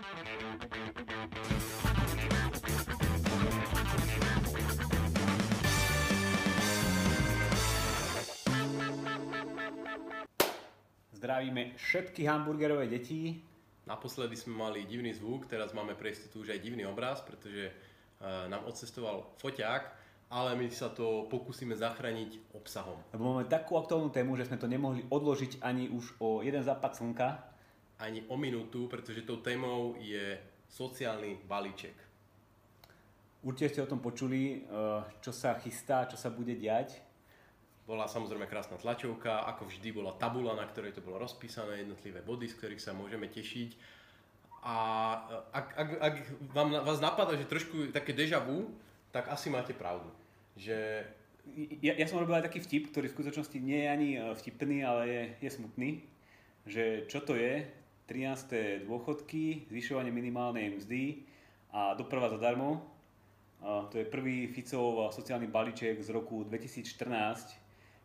Zdravíme všetky hamburgerové deti. Naposledy sme mali divný zvuk, teraz máme pre istotu už aj divný obraz, pretože uh, nám odcestoval foťák, ale my sa to pokúsime zachrániť obsahom. Lebo máme takú aktuálnu tému, že sme to nemohli odložiť ani už o jeden západ slnka. Ani o minútu, pretože tou témou je sociálny balíček. Určite ste o tom počuli, uh, čo sa chystá, čo sa bude diať. Bola samozrejme krásna tlačovka, ako vždy bola tabula, na ktorej to bolo rozpísané, jednotlivé body, z ktorých sa môžeme tešiť. A ak, ak, ak vám, vás napadá, že trošku také deja vu, tak asi máte pravdu. Že... Ja, ja som robil aj taký vtip, ktorý v skutočnosti nie je ani e, vtipný, ale je, je smutný. Že čo to je? 13. dôchodky, zvyšovanie minimálnej mzdy a doprava zadarmo. To je prvý Ficov sociálny balíček z roku 2014,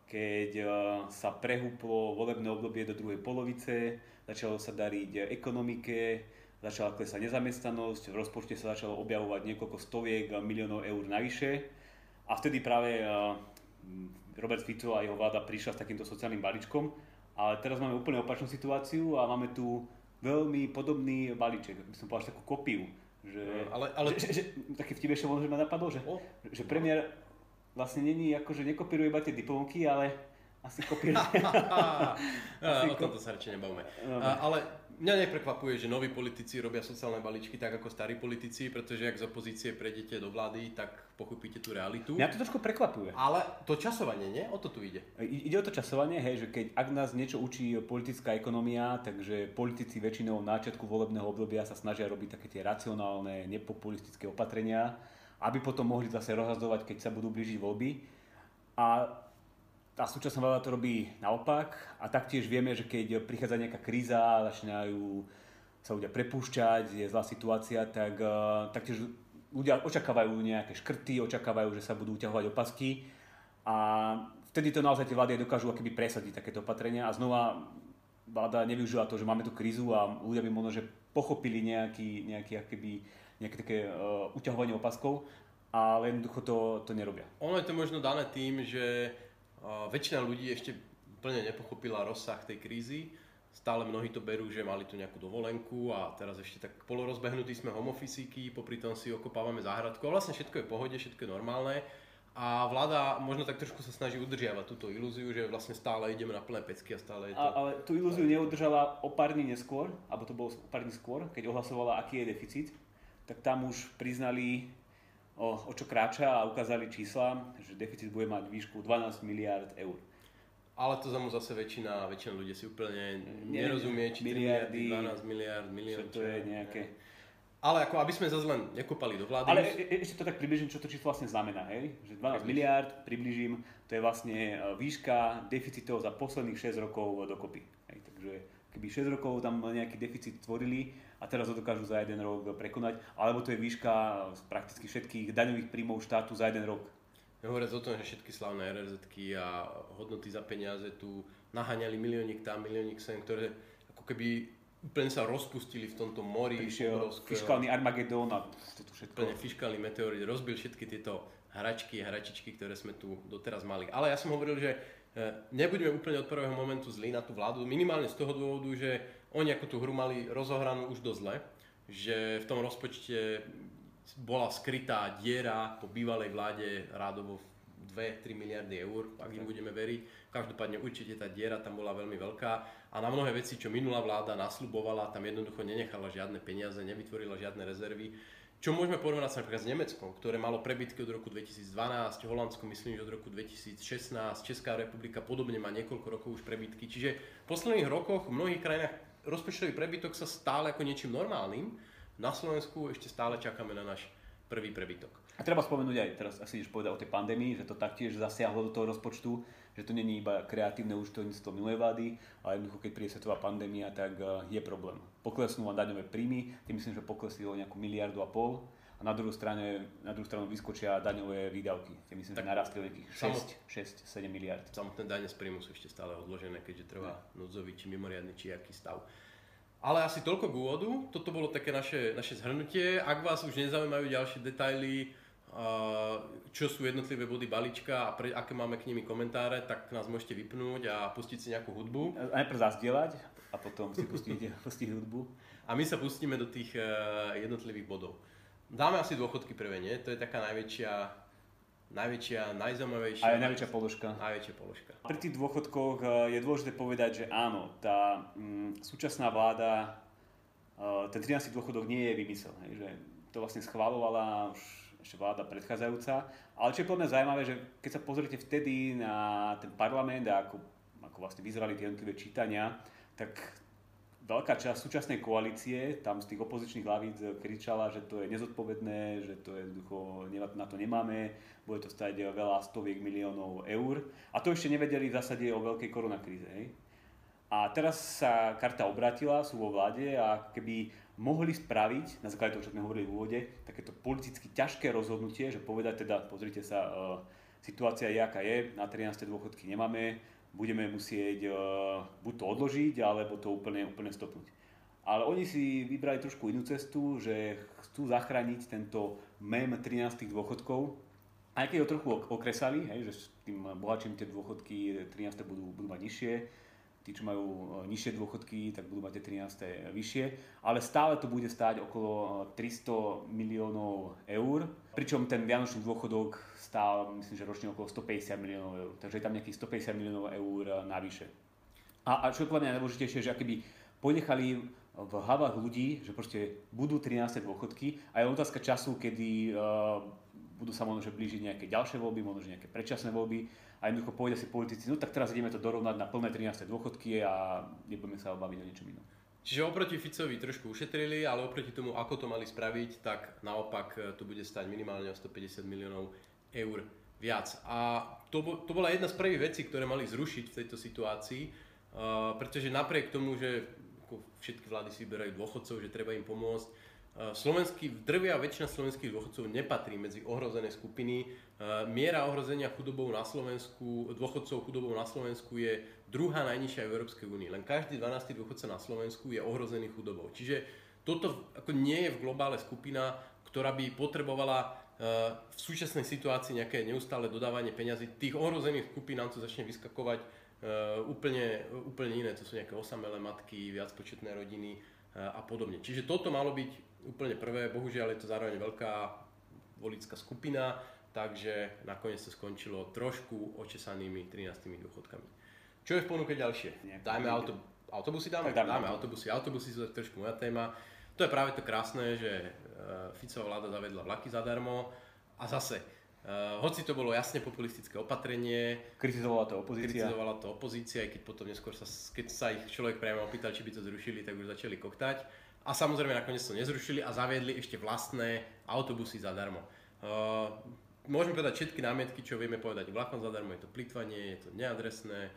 keď eh, sa prehúplo volebné obdobie do druhej polovice, začalo sa dariť ekonomike, začala klesať nezamestnanosť, v rozpočte sa začalo objavovať niekoľko stoviek miliónov eur navyše a vtedy práve eh, Robert Fico a jeho vláda prišla s takýmto sociálnym balíčkom, ale teraz máme úplne opačnú situáciu a máme tu veľmi podobný balíček, by som povedal takú kopiu. Že, eh, ale, ale... Že, že, že, taký vtip ešte možno, že ma napadol, že, oh. že premiér vlastne není ako, že nekopíruje iba tie diplomovky, ale asi kopíruje. asi o tomto sa radšej nebavíme. A, ale mňa neprekvapuje, že noví politici robia sociálne balíčky tak ako starí politici, pretože ak z opozície prejdete do vlády, tak pochopíte tú realitu. Mňa to trošku prekvapuje. Ale to časovanie, nie? O to tu ide. I, ide o to časovanie, hej, že keď ak nás niečo učí politická ekonomia, takže politici väčšinou v náčiatku volebného obdobia sa snažia robiť také tie racionálne, nepopulistické opatrenia, aby potom mohli zase rozhazovať, keď sa budú blížiť voľby. A tá súčasná vláda to robí naopak a taktiež vieme, že keď prichádza nejaká kríza, začínajú sa ľudia prepúšťať, je zlá situácia, tak uh, taktiež ľudia očakávajú nejaké škrty, očakávajú, že sa budú uťahovať opasky a vtedy to naozaj tie vlády dokážu akoby presadiť takéto opatrenia a znova vláda nevyužila to, že máme tu krízu a ľudia by možno, že pochopili nejaký, nejaký akoby, nejaké také uh, uťahovanie opaskov, ale jednoducho to, to nerobia. Ono je to možno dané tým, že väčšina ľudí ešte plne nepochopila rozsah tej krízy. Stále mnohí to berú, že mali tu nejakú dovolenku a teraz ešte tak polorozbehnutí sme homofisíky, popri tom si okopávame záhradku a vlastne všetko je v pohode, všetko je normálne a vláda možno tak trošku sa snaží udržiavať túto ilúziu, že vlastne stále ideme na plné pecky a stále je to... A, ale tú ilúziu neudržala o pár dní neskôr, alebo to bolo o pár dní skôr, keď ohlasovala, aký je deficit, tak tam už priznali, o, o čo kráča a ukázali čísla, že deficit bude mať výšku 12 miliard eur. Ale to zase väčšina, väčšina ľudí si úplne nerozumie, či miliardy, 12 miliard, milión. Čo to je nejaké... Ne ale ako aby sme zase len nekopali do vlády. Ale e, e, ešte to tak približím, čo to číslo vlastne znamená. Hej? Že 12 miliard, približím, to je vlastne e, výška deficitov za posledných 6 rokov dokopy. Hej? Takže keby 6 rokov tam nejaký deficit tvorili a teraz ho dokážu za jeden rok prekonať, alebo to je výška z prakticky všetkých daňových príjmov štátu za jeden rok. Hovoriac o tom, že všetky slavné RRZ a hodnoty za peniaze tu naháňali miliónik tam, miliónik sem, ktoré ako keby úplne sa rozpustili v tomto mori. Prišiel fiskálny Armagedón a toto všetko. Úplne fiskálny meteorit rozbil všetky tieto hračky a hračičky, ktoré sme tu doteraz mali. Ale ja som hovoril, že e, nebudeme úplne od prvého momentu zlí na tú vládu, minimálne z toho dôvodu, že oni ako tú hru mali rozohranú už dosť zle, že v tom rozpočte bola skrytá diera po bývalej vláde rádovo 2-3 miliardy eur, ak im budeme veriť. Každopádne určite tá diera tam bola veľmi veľká a na mnohé veci, čo minulá vláda nasľubovala, tam jednoducho nenechala žiadne peniaze, nevytvorila žiadne rezervy. Čo môžeme porovnať sa napríklad s Nemeckom, ktoré malo prebytky od roku 2012, Holandsko myslím, že od roku 2016, Česká republika podobne má niekoľko rokov už prebytky. Čiže v posledných rokoch v mnohých krajinách rozpočtový prebytok sa stále ako niečím normálnym. Na Slovensku ešte stále čakáme na náš prvý prebytok. A treba spomenúť aj, teraz asi ideš povedať o tej pandémii, že to taktiež zasiahlo do toho rozpočtu, že to není iba kreatívne účtovníctvo minulej vlády, ale jednoducho, keď príde svetová pandémia, tak eh, je problém. Poklesnú vám daňové príjmy, tým myslím, že poklesli o nejakú miliardu a pol, a na druhú, strane, na druhú stranu vyskočia daňové výdavky. Tie myslím, tak že narastli o nejakých 6, 6, 7 miliard. Samotné dane z príjmu sú ešte stále odložené, keďže trvá núdzový či mimoriadny či aký stav. Ale asi toľko k úvodu. Toto bolo také naše, naše zhrnutie. Ak vás už nezaujímajú ďalšie detaily, čo sú jednotlivé body balíčka a pre, aké máme k nimi komentáre, tak nás môžete vypnúť a pustiť si nejakú hudbu. Najprv zazdieľať a potom si pustiť, pustiť hudbu. A my sa pustíme do tých jednotlivých bodov. Dáme asi dôchodky prvé, nie? To je taká najväčšia, najväčšia, najzaujímavejšia. A je najväčšia položka. Najväčšia položka. Pri tých dôchodkoch eh, je dôležité povedať, že áno, tá mm, súčasná vláda, uh, ten 13. dôchodok nie je vymysel. Hej, že to vlastne schválovala už ešte vláda predchádzajúca. Ale čo je podľa mňa zaujímavé, že keď sa pozriete vtedy na ten parlament a ako, ako vlastne vyzerali tie jednotlivé čítania, tak veľká časť súčasnej koalície tam z tých opozičných hlavíc kričala, že to je nezodpovedné, že to je jednoducho, na to nemáme, bude to stať veľa stoviek miliónov eur. A to ešte nevedeli v zásade o veľkej koronakríze. A teraz sa karta obratila, sú vo vláde a keby mohli spraviť, na základe toho, čo sme hovorili v úvode, takéto politicky ťažké rozhodnutie, že povedať teda, pozrite sa, uh, situácia je, aká je, na 13. dôchodky nemáme, budeme musieť uh, buď to odložiť, alebo to úplne, úplne stopnúť. Ale oni si vybrali trošku inú cestu, že chcú zachrániť tento mem 13 dôchodkov, aj keď ho trochu okresali, hej, že tým bohatším tie dôchodky 13 budú, budú mať nižšie, tí, čo majú e, nižšie dôchodky, tak budú mať tie 13 vyššie, ale stále to bude stáť okolo 300 e, miliónov eur, pričom ten vianočný dôchodok stál, myslím, že ročne okolo 150 miliónov eur, takže je tam nejakých 150 miliónov eur e, navyše. A, a čo je podľa mňa najdôležitejšie, že akoby ponechali v hlavách ľudí, že proste budú 13 dôchodky a je otázka času, kedy uh, budú sa možno blížiť nejaké ďalšie voľby, možno nejaké predčasné voľby a jednoducho povedia si politici, no tak teraz ideme to dorovnať na plné 13. dôchodky a nebudeme sa obaviť o niečom inom. Čiže oproti Ficovi trošku ušetrili, ale oproti tomu, ako to mali spraviť, tak naopak e, to bude stať minimálne o 150 miliónov eur viac. A to, to bola jedna z prvých vecí, ktoré mali zrušiť v tejto situácii, uh, pretože napriek tomu, že všetky vlády si vyberajú dôchodcov, že treba im pomôcť, Slovenský, drvia väčšina slovenských dôchodcov nepatrí medzi ohrozené skupiny. Miera ohrozenia chudobou na Slovensku, dôchodcov chudobou na Slovensku je druhá najnižšia v Európskej únii. Len každý 12. dôchodca na Slovensku je ohrozený chudobou. Čiže toto ako nie je v globále skupina, ktorá by potrebovala v súčasnej situácii nejaké neustále dodávanie peňazí. Tých ohrozených skupín nám to začne vyskakovať úplne, úplne iné. To sú nejaké osamelé matky, viacpočetné rodiny a podobne. Čiže toto malo byť úplne prvé, bohužiaľ je to zároveň veľká volická skupina, takže nakoniec to skončilo trošku očesanými 13 dôchodkami. Čo je v ponuke ďalšie? Dajme auto, autobusy, dáme? dáme, dáme autobusy. Autobusy sú trošku moja téma. To je práve to krásne, že uh, Ficová vláda zavedla vlaky zadarmo a zase Uh, hoci to bolo jasne populistické opatrenie. Kritizovala to opozícia. Kritizovala to opozícia, aj keď potom neskôr sa, keď sa ich človek priamo opýtal, či by to zrušili, tak už začali koktať. A samozrejme nakoniec to nezrušili a zaviedli ešte vlastné autobusy zadarmo. Uh, môžeme povedať všetky námietky, čo vieme povedať vlakom zadarmo, je to plitvanie, je to neadresné,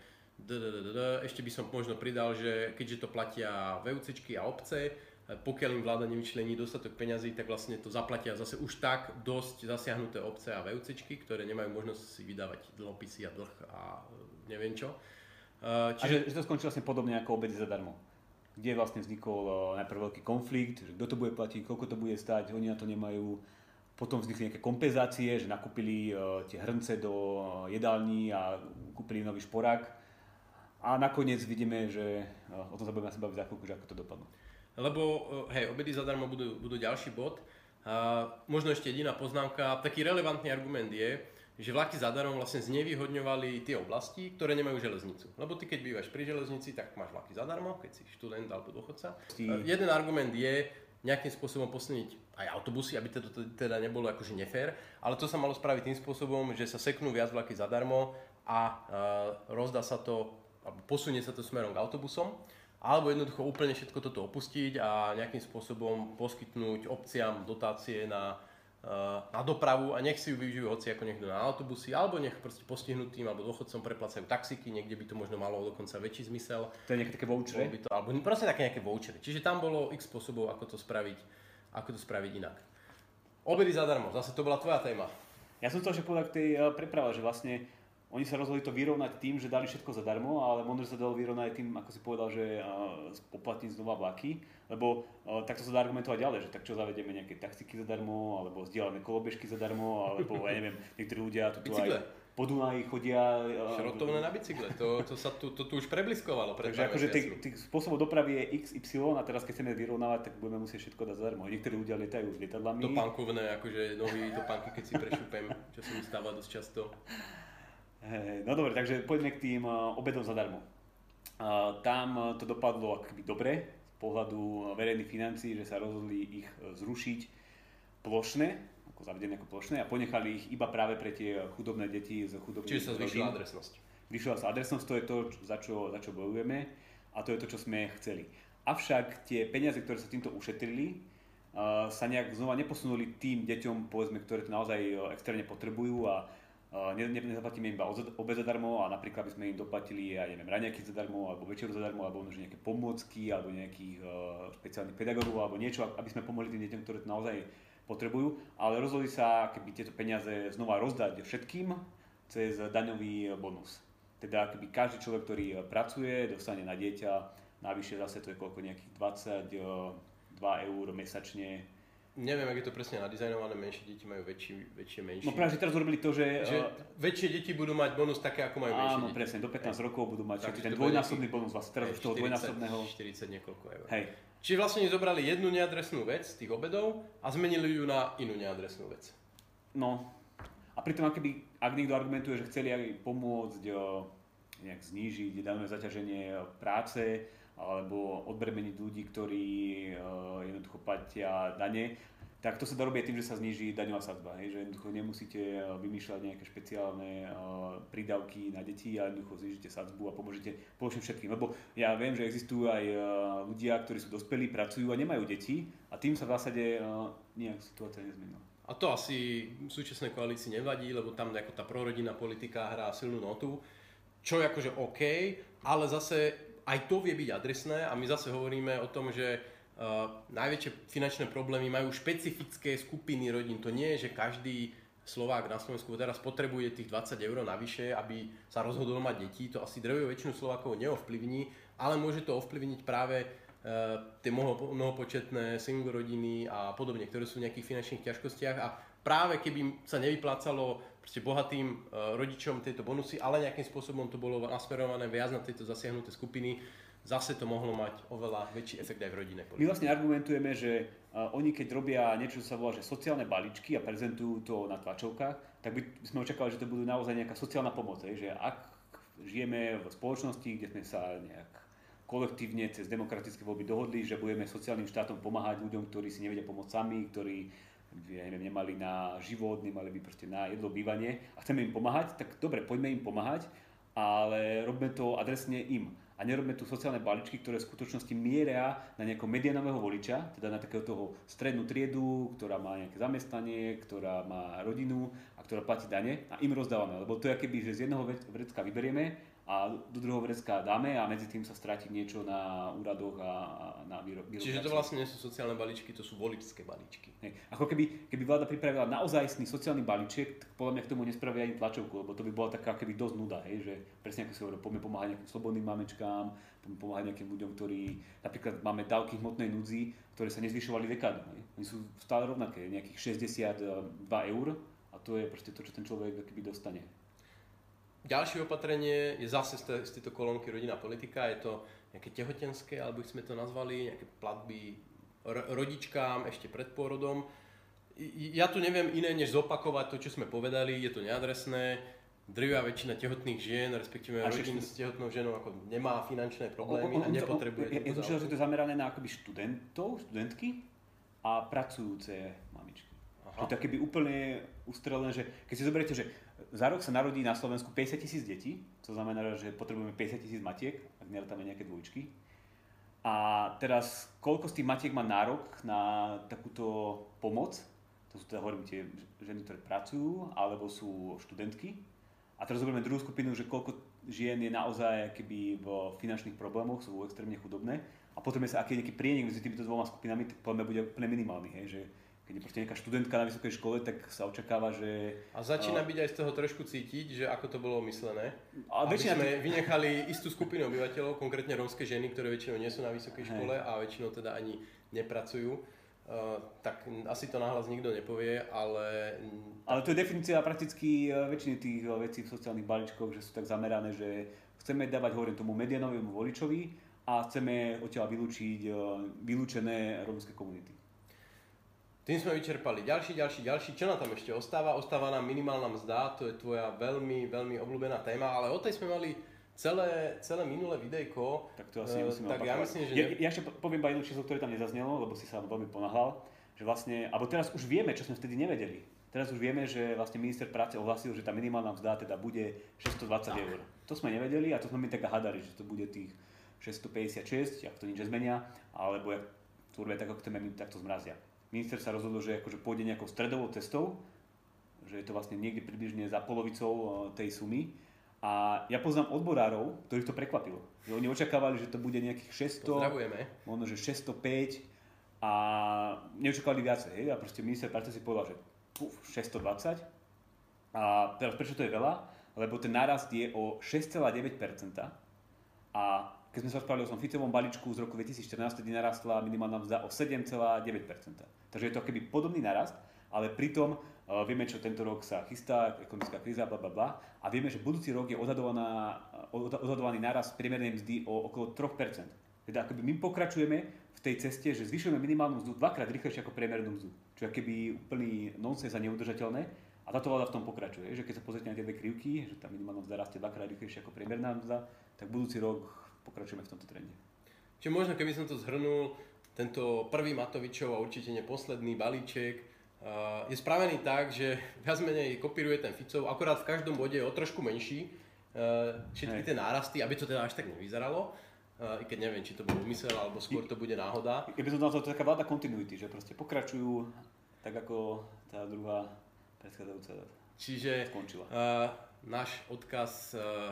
ešte by som možno pridal, že keďže to platia VUCčky a obce, pokiaľ im vláda nevyčlení dostatok peňazí, tak vlastne to zaplatia zase už tak dosť zasiahnuté obce a VUCčky, ktoré nemajú možnosť si vydávať dlhopisy a dlh a neviem čo. Čiže... A že, že to skončí vlastne podobne ako obedy zadarmo kde vlastne vznikol eh, najprv veľký konflikt, že kto to bude platiť, koľko to bude stať, oni na to nemajú. Potom vznikli nejaké kompenzácie, že nakúpili uh, tie hrnce do uh, jedálni a kúpili nový šporák. A nakoniec vidíme, že o tom sa budeme asi baviť za chvíľku, že ako to dopadlo. Lebo, hej, obedy zadarmo budú, budú ďalší bod. Uh, možno ešte jediná poznámka. Taký relevantný argument je, že vlaky zadarmo vlastne znevýhodňovali tie oblasti, ktoré nemajú železnicu. Lebo ty keď bývaš pri železnici, tak máš vlaky zadarmo, keď si študent alebo dôchodca. Ty... Jeden argument je nejakým spôsobom posilniť aj autobusy, aby to teda nebolo akože nefér, ale to sa malo spraviť tým spôsobom, že sa seknú viac vlaky zadarmo a uh, rozdá sa to, alebo posunie sa to smerom k autobusom, alebo jednoducho úplne všetko toto opustiť a nejakým spôsobom poskytnúť obciam dotácie na na dopravu a nech si ju využijú hoci ako niekto na autobusy, alebo nech proste postihnutým alebo dôchodcom preplacajú taxiky, niekde by to možno malo dokonca väčší zmysel. To je nejaké také vouchery? By to, alebo proste také nejaké vouchery. Čiže tam bolo x spôsobov, ako to spraviť, ako to spraviť inak. Obedy zadarmo, zase to bola tvoja téma. Ja som chcel že povedať k tej uh, preprave, že vlastne oni sa rozhodli to vyrovnať tým, že dali všetko zadarmo, ale možno sa dalo vyrovnať tým, ako si povedal, že poplatní znova vlaky, lebo takto sa dá argumentovať ďalej, že tak čo zavedieme nejaké taxiky zadarmo, alebo zdieľame kolobežky zadarmo, alebo ja neviem, niektorí ľudia tu aj po Dunaji chodia... Šrotovné na bicykle, to, to sa tu, to tu už prebliskovalo. Takže akože tých, tých spôsobov dopravy je XY a teraz keď chceme vyrovnávať, tak budeme musieť všetko dať zadarmo. Niektorí ľudia lietajú s lietadlami. To pankovné, akože nohy do panky, keď si prešupem, čo sa mi stáva dosť často. Hey, no dobre, takže poďme k tým uh, obedom zadarmo. Uh, tam uh, to dopadlo akoby dobre z pohľadu verejných financií, že sa rozhodli ich zrušiť plošne, ako zavedené ako plošné a ponechali ich iba práve pre tie chudobné deti z chudobných Čiže sa zvyšila adresnosť. Zvyšila sa adresnosť, to je to, za čo, za čo bojujeme a to je to, čo sme chceli. Avšak tie peniaze, ktoré sa týmto ušetrili, sa nejak znova neposunuli tým deťom, povedzme, ktoré to naozaj extrémne potrebujú a ne, ne, nezaplatíme iba obed zadarmo a napríklad by sme im doplatili, ja neviem, raňajky zadarmo, alebo večeru zadarmo, alebo možno nejaké pomôcky, alebo nejakých uh, špeciálnych pedagógov, alebo niečo, aby sme pomohli tým deťom, ktoré to naozaj potrebujú. Ale rozhodli sa, keby tieto peniaze znova rozdať všetkým cez daňový bonus. Teda keby každý človek, ktorý pracuje, dostane na dieťa navyše zase to je koľko nejakých 22 eur mesačne Neviem, ak je to presne nadizajnované, menšie deti majú väčší, väčšie, menšie. No práve, že teraz urobili to, že... že uh, väčšie deti budú mať bonus také, ako majú menšie Áno, deti. presne, do 15 Hej. rokov budú mať ten dvojnásobný bonus, vlastne teraz už toho dvojnásobného... 40 niekoľko eur. Hej. Čiže vlastne zobrali jednu neadresnú vec z tých obedov a zmenili ju na inú neadresnú vec. No. A pritom, keby, ak niekto argumentuje, že chceli aj pomôcť uh, nejak znížiť dané zaťaženie práce, alebo odbremeniť ľudí, ktorí uh, jednoducho platia dane, tak to sa dá robiť tým, že sa zníži daňová sadzba. Hej? Že jednoducho nemusíte eh, vymýšľať nejaké špeciálne uh, prídavky na deti a jednoducho znížite sadzbu a pomôžete plošne všetkým. Lebo ja viem, že existujú aj ľudia, ktorí sú dospelí, pracujú a nemajú deti a tým sa v zásade nejak situácia nezmenila. A to asi v súčasnej koalícii nevadí, lebo tam tá prorodinná politika hrá silnú notu, čo je akože OK, ale zase aj to vie byť adresné a my zase hovoríme o tom, že Uh, najväčšie finančné problémy majú špecifické skupiny rodín. To nie je, že každý Slovák na Slovensku teraz potrebuje tých 20 eur navyše, aby sa rozhodol mať deti. To asi drevú väčšinu Slovákov neovplyvní, ale môže to ovplyvniť práve uh, tie mnohopočetné single rodiny a podobne, ktoré sú v nejakých finančných ťažkostiach a práve keby sa nevyplácalo proste bohatým uh, rodičom tieto bonusy, ale nejakým spôsobom to bolo nasmerované viac na tieto zasiahnuté skupiny, zase to mohlo mať oveľa väčší efekt aj v rodine. My vlastne argumentujeme, že uh, oni keď robia niečo, čo sa volá že sociálne balíčky a prezentujú to na tlačovkách, tak by sme očakávali, že to budú naozaj nejaká sociálna pomoc. Že ak žijeme v spoločnosti, kde sme sa nejak kolektívne cez demokratické voľby dohodli, že budeme sociálnym štátom pomáhať ľuďom, ktorí si nevedia pomôcť sami, ktorí ja neviem, nemali na život, nemali by proste na jedlo, bývanie a chceme im pomáhať, tak dobre, poďme im pomáhať, ale robme to adresne im. A nerobme tu sociálne balíčky, ktoré v skutočnosti mieria na nejakého medianového voliča, teda na takého toho strednú triedu, ktorá má nejaké zamestnanie, ktorá má rodinu ktorá platí dane a im rozdávame. Lebo to je keby, že z jedného vrecka vyberieme a do druhého vrecka dáme a medzi tým sa stráti niečo na úradoch a, na výrobky. Čiže to vlastne nie sú sociálne balíčky, to sú voličské balíčky. Hej. Ako keby, keby vláda pripravila naozajstný sociálny balíček, tak podľa mňa k tomu nespravia ani tlačovku, lebo to by bola taká keby dosť nuda, hej, že presne ako si hovoril, poďme pomáhať nejakým slobodným mamečkám, poďme pomáhať nejakým ľuďom, ktorí napríklad máme dávky hmotnej núdzi, ktoré sa nezvyšovali dekádu. Oni sú stále rovnaké, nejakých 62 eur a to je proste to, čo ten človek keby dostane. Ďalšie opatrenie je zase z, z tejto kolónky rodinná politika, je to nejaké tehotenské, alebo sme to nazvali, nejaké platby rodičkám ešte pred pôrodom. Ja tu neviem iné, než zopakovať to, čo sme povedali, je to neadresné, drvia väčšina tehotných žien, respektíve rodín s tehotnou ženou ako nemá finančné problémy a nepotrebuje. Ja, ja že to je zamerané na akoby študentov, študentky a pracujúce mamičky. Aha. To je keby úplne ustrelené, že keď si zoberiete, že za rok sa narodí na Slovensku 50 tisíc detí, to znamená, že potrebujeme 50 tisíc matiek, ak nerátame nejaké dvojčky. A teraz, koľko z tých matiek má nárok na takúto pomoc? To sú teda, hovorím, tie ženy, ktoré pracujú, alebo sú študentky. A teraz zoberieme druhú skupinu, že koľko žien je naozaj keby v finančných problémoch, sú extrémne chudobné. A potom sa, aký je nejaký prienik medzi týmito dvoma skupinami, tak poďme bude úplne minimálny. Hej? Že keď je proste nejaká študentka na vysokej škole, tak sa očakáva, že... A začína byť aj z toho trošku cítiť, že ako to bolo myslené. A aby väčšina sme vynechali istú skupinu obyvateľov, konkrétne rómske ženy, ktoré väčšinou nie sú na vysokej Hej. škole a väčšinou teda ani nepracujú. Uh, tak asi to nahlas nikto nepovie, ale Ale to je definícia prakticky e, väčšiny tých e, vecí v sociálnych balíčkoch, že sú tak zamerané, že chceme dávať hovorím tomu medianovému voličovi a chceme odtiaľ vylúčiť vylúčené rómske komunity. Tým sme vyčerpali ďalší, ďalší, ďalší. Čo nám tam ešte ostáva? Ostáva nám minimálna mzda, to je tvoja veľmi, veľmi obľúbená téma, ale o tej sme mali celé, celé minulé videjko. Tak to asi Eh, nemusíme tak ja myslím, že ja, ja ešte po- poviem iba jedno číslo, ktoré tam nezaznelo, lebo si sa veľmi ponáhľal, že vlastne, alebo teraz už vieme, čo sme vtedy nevedeli. Teraz už vieme, že vlastne minister práce ohlasil, že tá minimálna mzda teda bude 620 eur. To sme nevedeli a to sme my tak hádali, že to bude tých 656, ak to nič nezmenia, alebo jak to urobia tak, ako chceme, tak to zmrazia. Minister sa rozhodol, že akože pôjde nejakou stredovou cestou, že je to vlastne niekde približne za polovicou e, tej sumy. A ja poznám odborárov, ktorých to prekvapilo. Že oni očakávali, že to bude nejakých 600, Pozdravujeme. možno že 605 a neočakávali viacej. Hej? A proste minister práce si povedal, že puf, 620. A teraz prečo to je veľa? Lebo ten nárast je o 6,9%. A keď sme sa rozprávali o tom Ficovom balíčku z roku 2014, tedy narastla minimálna mzda o 7,9%. Takže je to keby podobný narast, ale pritom uh, vieme, čo tento rok sa chystá, ekonomická kríza, bla bla bla, a vieme, že budúci rok je odhadovaná, odha- odhadovaný nárast priemernej mzdy o okolo 3%. Teda akoby my pokračujeme v tej ceste, že zvyšujeme minimálnu mzdu dvakrát rýchlejšie ako priemernú mzdu. Čo je keby úplný nonsens a neudržateľné. A táto vláda v tom pokračuje, že keď sa pozrite na tie dve krivky, že tá minimálna mzda rastie dvakrát rýchlejšie ako priemerná mzda, tak budúci rok pokračujeme v tomto trende. Čiže možno keby som to zhrnul, tento prvý Matovičov a určite nie posledný balíček uh, je spravený tak, že viac menej kopíruje ten Ficov, akorát v každom bode je o trošku menší, uh, všetky tie nárasty, aby to teda až tak nevyzeralo. Uh, I keď neviem, či to bol úmysel, alebo skôr to bude náhoda. By som nazval to taká vláda continuity, že proste pokračujú tak ako tá druhá predchádzajúca Čiže skončila. uh, náš odkaz uh,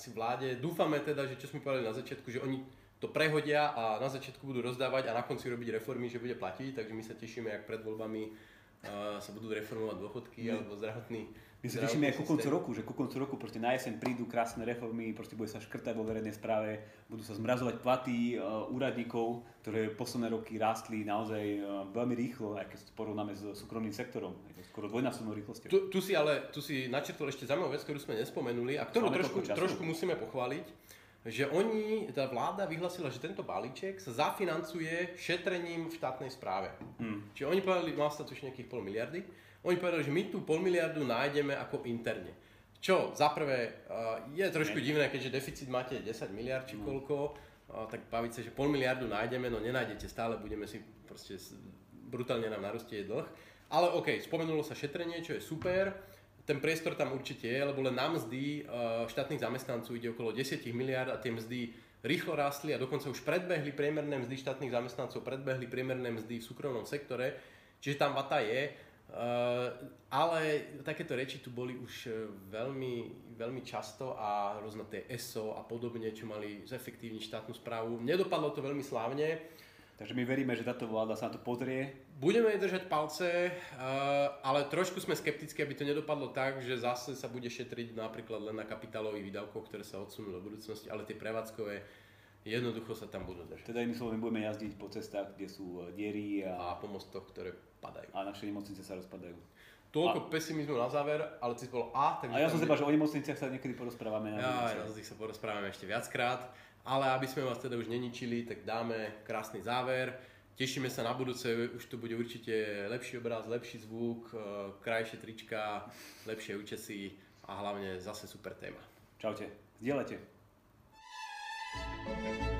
asi vláde. Dúfame teda, že čo sme povedali na začiatku, že oni to prehodia a na začiatku budú rozdávať a na konci robiť reformy, že bude platiť, takže my sa tešíme, jak pred voľbami uh, sa budú reformovať dôchodky alebo zdravotný My sa tešíme aj ku koncu roku, že ku koncu roku proste na jeseň prídu krásne reformy, proste bude sa škrtať vo verejnej správe, budú sa zmrazovať platy uh, úradníkov, ktoré posledné roky rástli naozaj uh, veľmi rýchlo, aj keď porovnáme s súkromným sektorom, skoro dvojnásobnou rýchlosťou. Tu, tu si ale, tu si načrtol ešte zaujímavú vec, ktorú sme nespomenuli a ktorú Máme trošku, trošku musíme pochváliť, že oni, tá vláda vyhlasila, že tento balíček sa zafinancuje šetrením v štátnej správe. Hmm. Čiže oni povedali, mal sa tušne nejakých pol miliardy, oni povedali, že my tú pol miliardu nájdeme ako interne. Čo za prvé uh, je trošku divné, keďže deficit máte 10 miliard či koľko, uh, tak baviť sa, že pol miliardu nájdeme, no nenájdete stále, budeme si proste, brutálne nám narastie dlh. Ale OK, spomenulo sa šetrenie, čo je super, ten priestor tam určite je, lebo len na mzdy uh, štátnych zamestnancov ide okolo 10 miliard a tie mzdy rýchlo rástli a dokonca už predbehli priemerné mzdy štátnych zamestnancov, predbehli priemerné mzdy v súkromnom sektore, čiže tam vata je. Uh, ale takéto reči tu boli už eh, veľmi, veľmi často a rôzne tie ESO a podobne, čo mali zefektívniť štátnu správu. Nedopadlo to veľmi slávne. Takže my veríme, že táto vláda sa na to pozrie. Budeme držať palce, uh, ale trošku sme skeptickí, aby to nedopadlo tak, že zase sa bude šetriť napríklad len na kapitálových výdavkoch, ktoré sa odsunú do budúcnosti, ale tie prevádzkové jednoducho sa tam budú držať. Teda inými slovami budeme jazdiť po cestách, kde sú diery a, A po mostoch, ktoré padajú. a naše nemocnice sa rozpadajú. Toľko pesimizmu na záver, ale ty si bol A, takže... A ja som si že o nemocniciach sa niekedy porozprávame. Ja, budúce. na tých sa porozprávame ešte viackrát, ale aby sme vás teda už neničili, tak dáme krásny záver. Tešíme sa na budúce, už tu bude určite lepší obraz, lepší zvuk, eh, krajšie trička, lepšie účesy a hlavne zase super téma. Čaute. Zdieľajte. thank you